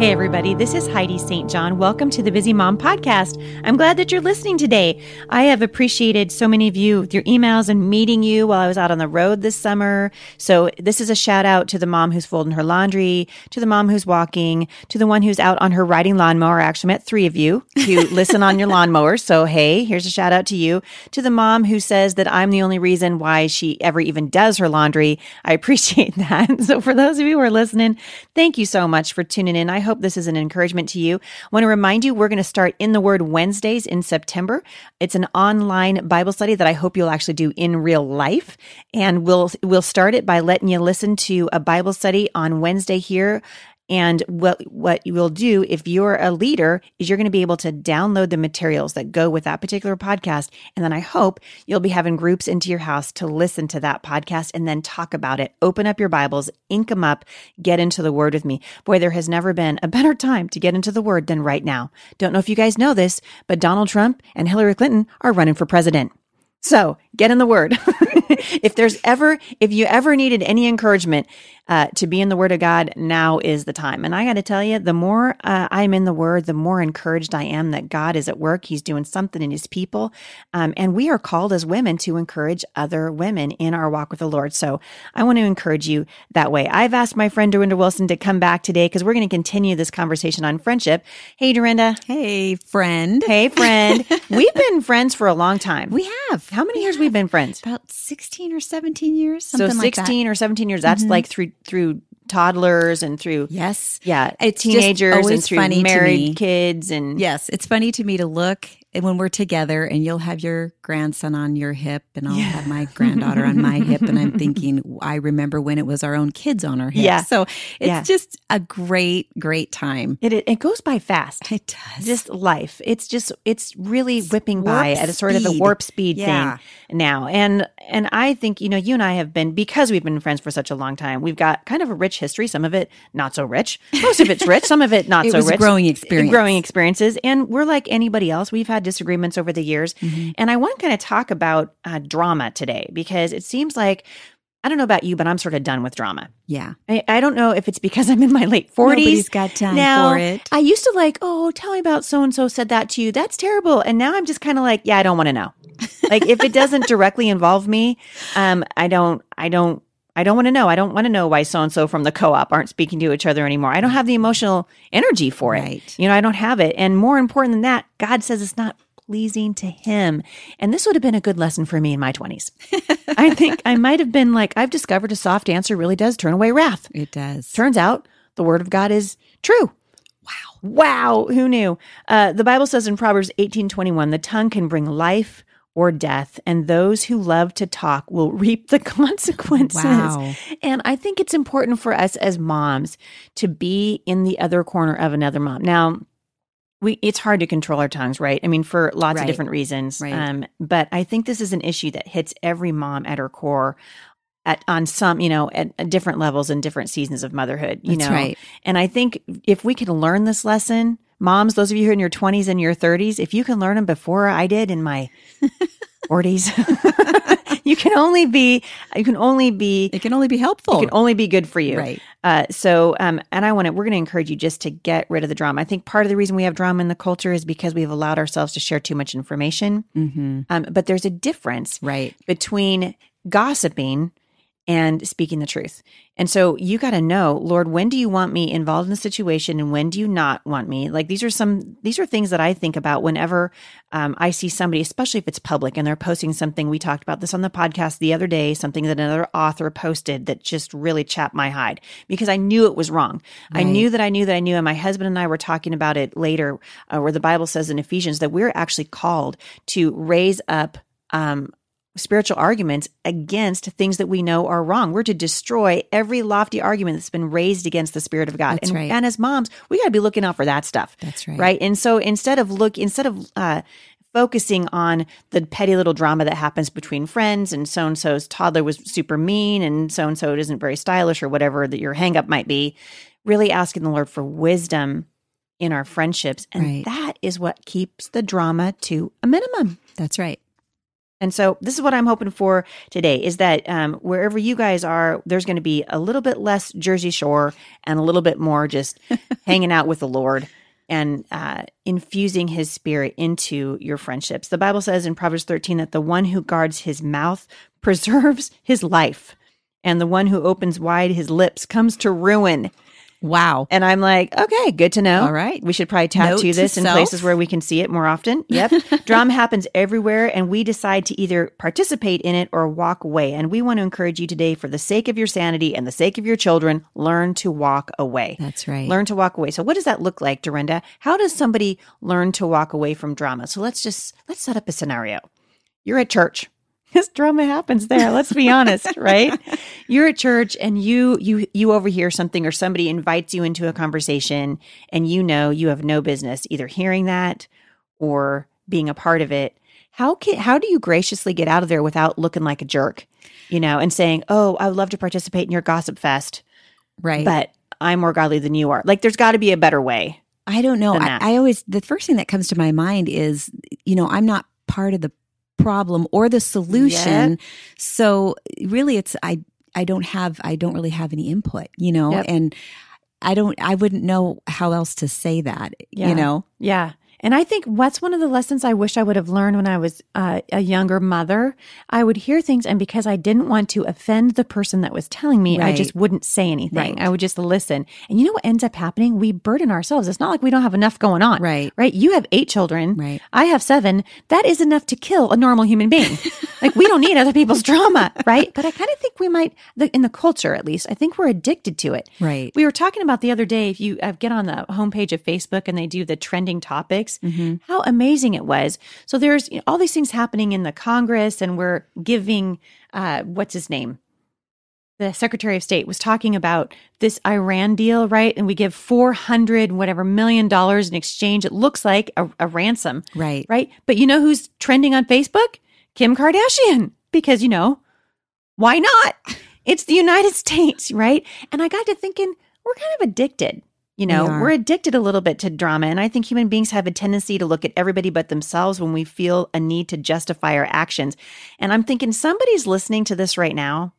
Hey, everybody, this is Heidi St. John. Welcome to the Busy Mom Podcast. I'm glad that you're listening today. I have appreciated so many of you with your emails and meeting you while I was out on the road this summer. So, this is a shout out to the mom who's folding her laundry, to the mom who's walking, to the one who's out on her riding lawnmower. I actually met three of you who listen on your lawnmower. So, hey, here's a shout out to you. To the mom who says that I'm the only reason why she ever even does her laundry. I appreciate that. So, for those of you who are listening, thank you so much for tuning in. I hope this is an encouragement to you. I want to remind you, we're going to start in the Word Wednesdays in September. It's an online Bible study that I hope you'll actually do in real life. And we'll, we'll start it by letting you listen to a Bible study on Wednesday here and what what you will do if you're a leader is you're going to be able to download the materials that go with that particular podcast. And then I hope you'll be having groups into your house to listen to that podcast and then talk about it. Open up your Bibles, ink them up, get into the word with me. Boy, there has never been a better time to get into the word than right now. Don't know if you guys know this, but Donald Trump and Hillary Clinton are running for president. So get in the word. if there's ever, if you ever needed any encouragement uh, to be in the word of God, now is the time. And I got to tell you, the more uh, I'm in the word, the more encouraged I am that God is at work. He's doing something in his people. Um, and we are called as women to encourage other women in our walk with the Lord. So I want to encourage you that way. I've asked my friend Dorinda Wilson to come back today because we're going to continue this conversation on friendship. Hey, Dorinda. Hey, friend. Hey, friend. We've been friends for a long time. We have. How many years we've been friends? About 16 or 17 years. So Something like 16 or 17 years. That's Mhm. like through through toddlers and through Yes. yeah, It's teenagers and through funny married kids and Yes. It's funny to me to look when we're together and you'll have your grandson on your hip and I'll Yeah. have my granddaughter on my hip. And I'm thinking, I remember when it was our own kids on our hip. Yeah. So it's Yeah. just a great, great time. it it goes by fast. It does. Just life. It's just it's really whipping by warp at a sort of a warp speed Yeah. thing now. And and I think, you know, you and I have been because we've been friends for such a long time, we've got kind of a rich history, some of it not so rich. Most of it's rich, some of it not It so rich. growing experience. Growing experiences. And we're like anybody else. We've had disagreements over the years. Mhm. And I want to kind of talk about uh, drama today because it seems like, I don't know about you, but I'm sort of done with drama. Yeah. I, I don't know if it's because I'm in my late 40s. Nobody's got time now, for it. I used to like, oh, tell me about so and so said that to you. That's terrible. And now I'm just kind of like, yeah, I don't want to know. like if it doesn't directly involve me, um, I don't, I don't, I don't want to know. I don't want to know why so and so from the co-op aren't speaking to each other anymore. I don't have the emotional energy for it. Right. You know, I don't have it. And more important than that, God says it's not pleasing to him. And this would have been a good lesson for me in my 20s. I think I might have been like, I've discovered a soft answer really does turn away wrath. It does. Turns out the word of God is true. Wow. Wow. Who knew? Uh, the Bible says in Proverbs 18 21, the tongue can bring life or death, and those who love to talk will reap the consequences. Wow. And I think it's important for us as moms to be in the other corner of another mom. Now, we it's hard to control our tongues, right? I mean, for lots of different reasons. Right. Um, but I think this is an issue that hits every mom at her core at on some, you know, at, at different levels and different seasons of motherhood. You That's know, right. and I think if we can learn this lesson, moms, those of you who are in your 20s and your 30s, if you can learn them before I did in my 40s, you can only be, you can only be, It can only be helpful. it can only be good for you. Right. Uh, so, um, and I want to, we're going to encourage you just to get rid of the drama. I think part of the reason we have drama in the culture is because we've allowed ourselves to share too much information. Mm-hmm. Um, but there's a difference Right. between gossiping and speaking the truth. And so you got to know, Lord, when do you want me involved in the situation and when do you not want me? Like these are some, these are things that I think about whenever um, I see somebody, especially if it's public and they're posting something. We talked about this on the podcast the other day, something that another author posted that just really chapped my hide because I knew it was wrong. I knew that I knew that I knew. And my husband and I were talking about it later, uh, where the Bible says in Ephesians that we're actually called to raise up um, spiritual arguments against things that we know are wrong. We're to destroy every lofty argument that's been raised against the Spirit of God. That's and, right. and as moms, we got to be looking out for that stuff. That's right. Right. And so instead of look, instead of, uh, focusing on the petty little drama that happens between friends and so and so's toddler was super mean and so and so isn't very stylish or whatever that your hang up might be, really asking the Lord for wisdom in our friendships. And Right. that is what keeps the drama to a minimum. That's right. And so this is what I'm hoping for today is that um, wherever you guys are, there's going to be a little bit less Jersey Shore and a little bit more just hanging out with the Lord and uh, infusing his spirit into your friendships. The Bible says in Proverbs 13 that the one who guards his mouth preserves his life, and the one who opens wide his lips comes to ruin. Wow. And I'm like, okay, good to know. All right. We should probably tattoo Note this in self. places where we can see it more often. Yep. Drama happens everywhere, and we decide to either participate in it or walk away. And we want to encourage you today, for the sake of your sanity and the sake of your children, learn to walk away. That's right. Learn to walk away. So what does that look like, Dorinda? How does somebody learn to walk away from drama? So let's just let's set up a scenario. You're at church. This drama happens there. Let's be honest, right? You're at church and you you you overhear something or somebody invites you into a conversation and you know you have no business either hearing that or being a part of it. How can how do you graciously get out of there without looking like a jerk? You know, and saying, "Oh, I would love to participate in your gossip fest, right. but I'm more godly than you are." Like there's got to be a better way. I don't know. I. I always, the first thing that comes to my mind is, you know, I'm not part of the problem or the solution. So really it's, I, I don't have, I don't really have any input, you know, Yep. and I don't, I wouldn't know how else to say that, Yeah. you know? Yeah. And I think what's one of the lessons I wish I would have learned when I was uh, a younger mother. I would hear things, and because I didn't want to offend the person that was telling me, I just wouldn't say anything. Right. I would just listen. And you know what ends up happening? We burden ourselves. It's not like we don't have enough going on. Right. Right. You have eight children. Right. I have seven. That is enough to kill a normal human being. like we don't need other people's drama. Right. But I kind of think we might, the, in the culture at least, I think we're addicted to it. Right. We were talking about the other day, if you uh, get on the homepage of Facebook and they do the trending topics, Mm-hmm. how amazing it was. So there's you know, all these things happening in the Congress, and we're giving, uh, what's his name? The Secretary of State was talking about this Iran deal, right? And we give 400 whatever million dollars in exchange. It looks like a, a ransom, Right. right? But you know who's trending on Facebook? Kim Kardashian. Because, you know, why not? It's the United States, right? And I got to thinking, we're kind of addicted. You know, We are. we're addicted a little bit to drama. And I think human beings have a tendency to look at everybody but themselves when we feel a need to justify our actions. And I'm thinking somebody's listening to this right now.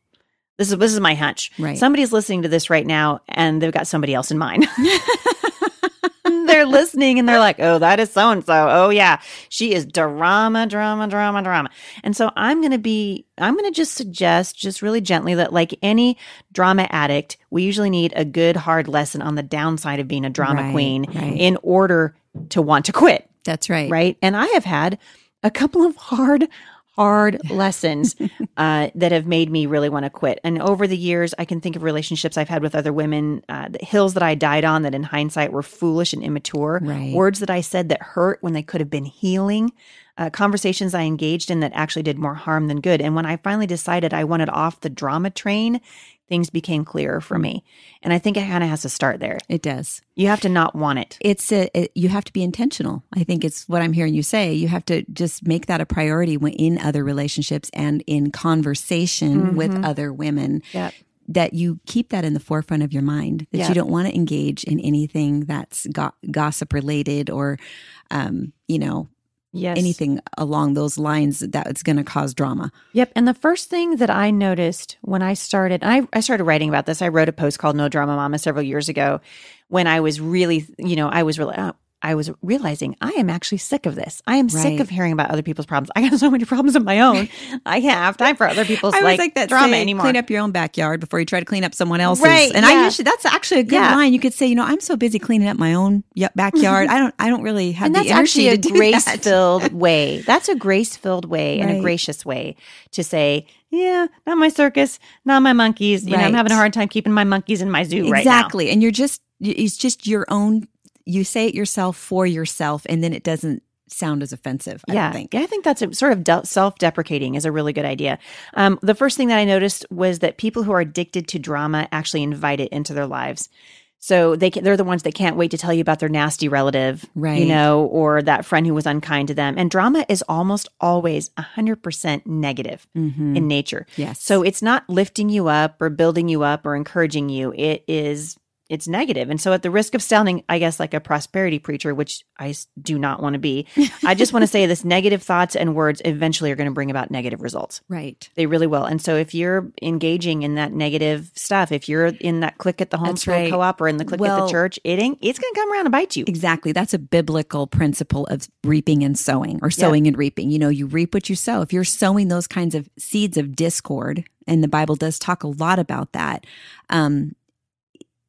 This is this is my hunch. Right. Somebody's listening to this right now and they've got somebody else in mind. they're listening and they're like, oh, that is so and so. Oh, yeah. She is drama, drama, drama, drama. And so I'm going to be, I'm going to just suggest, just really gently, that like any drama addict, we usually need a good, hard lesson on the downside of being a drama Right, queen right. in order to want to quit. That's right. Right. And I have had a couple of hard, hard lessons uh, that have made me really want to quit. And over the years, I can think of relationships I've had with other women, uh, the hills that I died on that in hindsight were foolish and immature, Right. words that I said that hurt when they could have been healing. Uh, conversations I engaged in that actually did more harm than good. And when I finally decided I wanted off the drama train, things became clearer for me. And I think it kind of has to start there. It does. You have to not want it. It's a, it, you have to be intentional. I think it's what I'm hearing you say. You have to just make that a priority when in other relationships and in conversation with other women. Yep. That you keep that in the forefront of your mind. That Yeah. you don't want to engage in anything that's go- gossip related or, um, you know, Yes. anything along those lines that's going to cause drama. Yep. And the first thing that I noticed when I started, I, I started writing about this. I wrote a post called No Drama Mama several years ago when I was really, you know, I was really, uh, I was realizing I am actually sick of this. I am sick of hearing about other people's problems. I got so many problems of my own. I can't have time for other people's I like, like that drama saying, anymore. Clean up your own backyard before you try to clean up someone else's. Right, And yeah. I usually that's actually a good Yeah. line. You could say, you know, I'm so busy cleaning up my own backyard. I don't I don't really have and the that's energy actually a grace filled way. That's a grace filled way and a gracious way to say, yeah, not my circus, not my monkeys. You know, I'm having a hard time keeping my monkeys in my zoo right now. exactly. And you're just it's just your own you say it yourself for yourself and then it doesn't sound as offensive, I yeah, don't think. yeah, I think that's a, sort of de- self-deprecating is a really good idea. Um, the first thing that I noticed was that people who are addicted to drama actually invite it into their lives. So they can, they're the ones that can't wait to tell you about their nasty relative, right? you know, or that friend who was unkind to them. And drama is almost always 100% negative Mhm. in nature. Yes. So it's not lifting you up or building you up or encouraging you. It is it's negative. And so at the risk of sounding, I guess, like a prosperity preacher, which I do not want to be, I just want to say this negative thoughts and words eventually are going to bring about negative results. Right. They really will. And so if you're engaging in that negative stuff, if you're in that click at the homeschool right. co-op or in the click at the church, it ain't, it's going to come around and bite you. Exactly. That's a biblical principle of reaping and sowing or sowing and reaping. You know, you reap what you sow. If you're sowing those kinds of seeds of discord, and the Bible does talk a lot about that, um,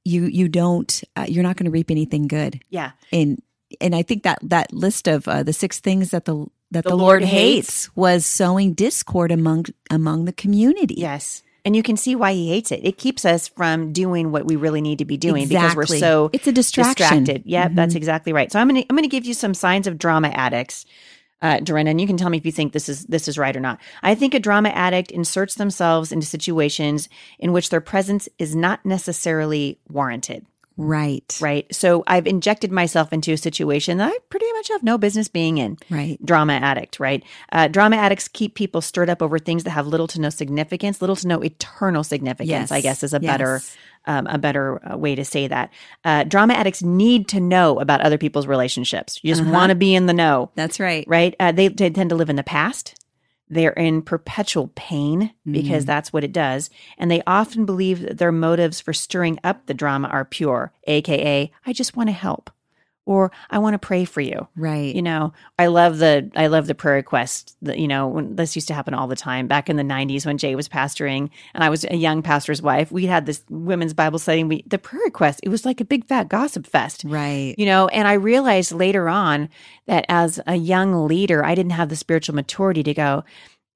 you you don't uh, you're not going to reap anything good. Yeah. And and I think that that list of uh, the six things that the that The the, Lord Lord, hates. was sowing discord among among the community. Yes. And you can see why he hates it. It keeps us from doing what we really need to be doing because we're so It's a distraction. distracted. Yep, that's exactly right. So I'm gonna I'm gonna give you some signs of drama addicts, uh, Dorinda, and you can tell me if you think this is this is right or not. I think a drama addict inserts themselves into situations in which their presence is not necessarily warranted. Right. Right. So I've injected myself into a situation that I pretty much have no business being in Right. drama addict, right? Uh, drama addicts keep people stirred up over things that have little to no significance, little to no eternal significance. Yes. I guess is a better Yes. Um, a better uh, way to say that. Uh, drama addicts need to know about other people's relationships. You just Uh-huh. want to be in the know, That's right. right? Uh, they, they tend to live in the past. They're in perpetual pain because Mm. that's what it does. And they often believe that their motives for stirring up the drama are pure, AKA, I just want to help or I want to pray for you Right. you know i love the i love the prayer request that you know when this used to happen all the time back in the 90s when jay was pastoring and i was a young pastor's wife we had this women's bible study and we the prayer request it was like a big fat gossip fest right. you know and i realized later on that as a young leader i didn't have the spiritual maturity to go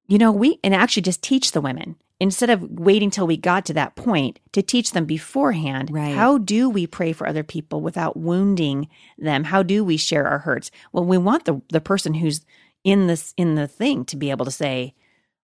you know we and actually just teach the women instead of waiting till we got to that point to teach them beforehand Right. how do we pray for other people without wounding them how do we share our hurts well we want the the person who's in this in the thing to be able to say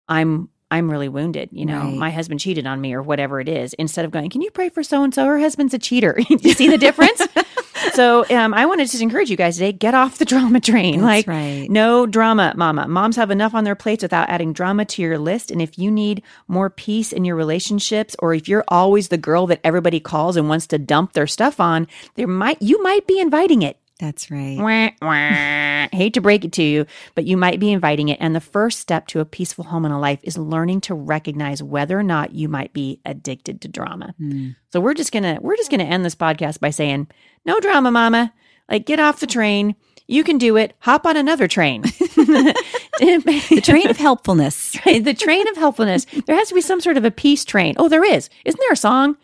i'm i'm really wounded you know Right. my husband cheated on me or whatever it is instead of going can you pray for so and so her husband's a cheater you see the difference so um, i wanted to just encourage you guys today get off the drama train That's like right. no drama, mama. Moms have enough on their plates without adding drama to your list. And if you need more peace in your relationships, or if you're always the girl that everybody calls and wants to dump their stuff on, there might you might be inviting it. That's right. Wah, wah. Hate to break it to you, but you might be inviting it. And the first step to a peaceful home and a life is learning to recognize whether or not you might be addicted to drama. Mm. So we're just gonna we're just gonna end this podcast by saying, no drama, mama. Like get off the train. You can do it. Hop on another train. The train of helpfulness. the train of helpfulness. There has to be some sort of a peace train. Oh, there is. Isn't there a song?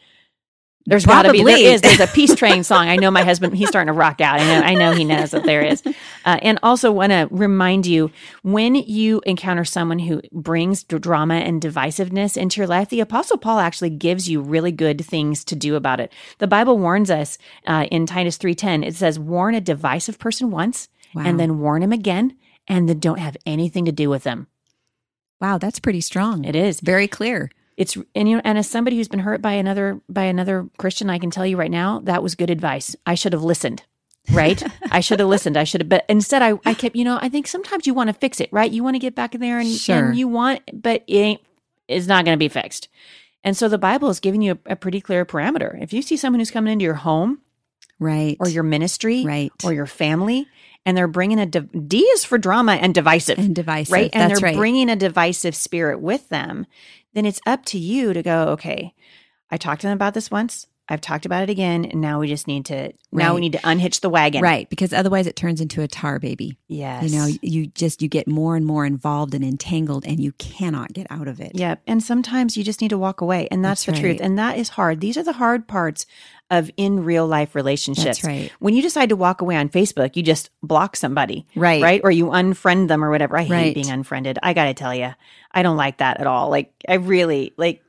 There's got to be. There is. There's a peace train song. I know my husband. He's starting to rock out. I know. I know he knows that there is. Uh, and also want to remind you when you encounter someone who brings drama and divisiveness into your life, the Apostle Paul actually gives you really good things to do about it. The Bible warns us uh, in Titus three ten. It says, "Warn a divisive person once, Wow. and then warn him again, and then don't have anything to do with them." Wow, that's pretty strong. It is. Very clear. It's and you know, and as somebody who's been hurt by another by another Christian, I can tell you right now that was good advice. I should have listened. Right? I should have listened. I should have but instead I, I kept, you know, I think sometimes you want to fix it, right? You want to get back in there and, Sure. and you want but it ain't it's not gonna be fixed. And so the Bible is giving you a, a pretty clear parameter. If you see someone who's coming into your home Right. or your ministry right. or your family and they're bringing a div- D is for drama and divisive and divisive. right? And That's they're right. bringing a divisive spirit with them, then it's up to you to go, okay, I talked to them about this once. I've talked about it again. And now we just need to, now we need to unhitch the wagon. right. Because otherwise it turns into a tar baby. Yes. You know, you just, you get more and more involved and entangled and you cannot get out of it. Yep. And sometimes you just need to walk away. And that's, That's the truth. And that is hard. These are the hard parts of in real life relationships. That's right. When you decide to walk away on Facebook, you just block somebody. Right. Right. Or you unfriend them or whatever. I hate Right. being unfriended. I got to tell you, I don't like that at all. Like, I really, like,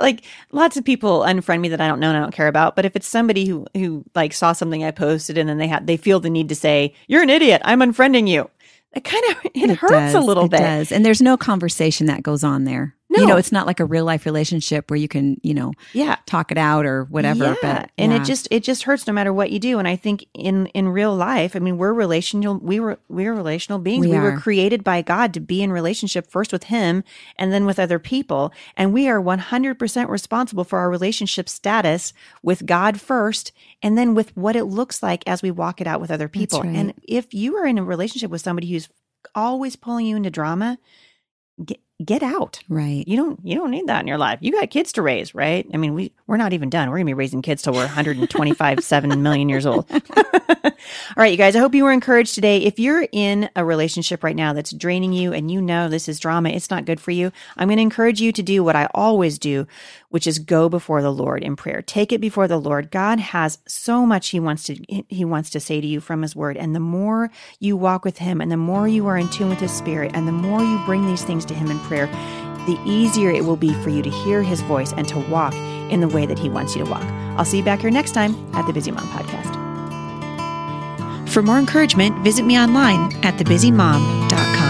like lots of people unfriend me that I don't know and I don't care about. But if it's somebody who, who like saw something I posted and then they have, they feel the need to say, you're an idiot. I'm unfriending you. It kind of, it, hurts a little it bit. does. And there's no conversation that goes on there. You know, it's not like a real life relationship where you can, you know, Yeah. talk it out or whatever. Yeah. But and yeah. it just it just hurts no matter what you do. And I think in in real life, I mean, we're relational. We were we're relational beings. We We, were created by God to be in relationship first with Him and then with other people. And we are one hundred percent responsible for our relationship status with God first, and then with what it looks like as we walk it out with other people. right. And if you are in a relationship with somebody who's always pulling you into drama, get get out right. you don't you don't need that in your life. You got kids to raise, right? I mean, we we're not even done. We're gonna be raising kids till we're 125, seven million years old. All right, you guys. I hope you were encouraged today. If you're in a relationship right now that's draining you, and you know this is drama, it's not good for you. I'm going to encourage you to do what I always do, which is go before the Lord in prayer. Take it before the Lord. God has so much He wants to He wants to say to you from His Word, and the more you walk with Him, and the more you are in tune with His Spirit, and the more you bring these things to Him in prayer, the easier it will be for you to hear His voice and to walk in the way that He wants you to walk. I'll see you back here next time at the Busy Mom Podcast. For more encouragement, visit me online at thebusymom.com.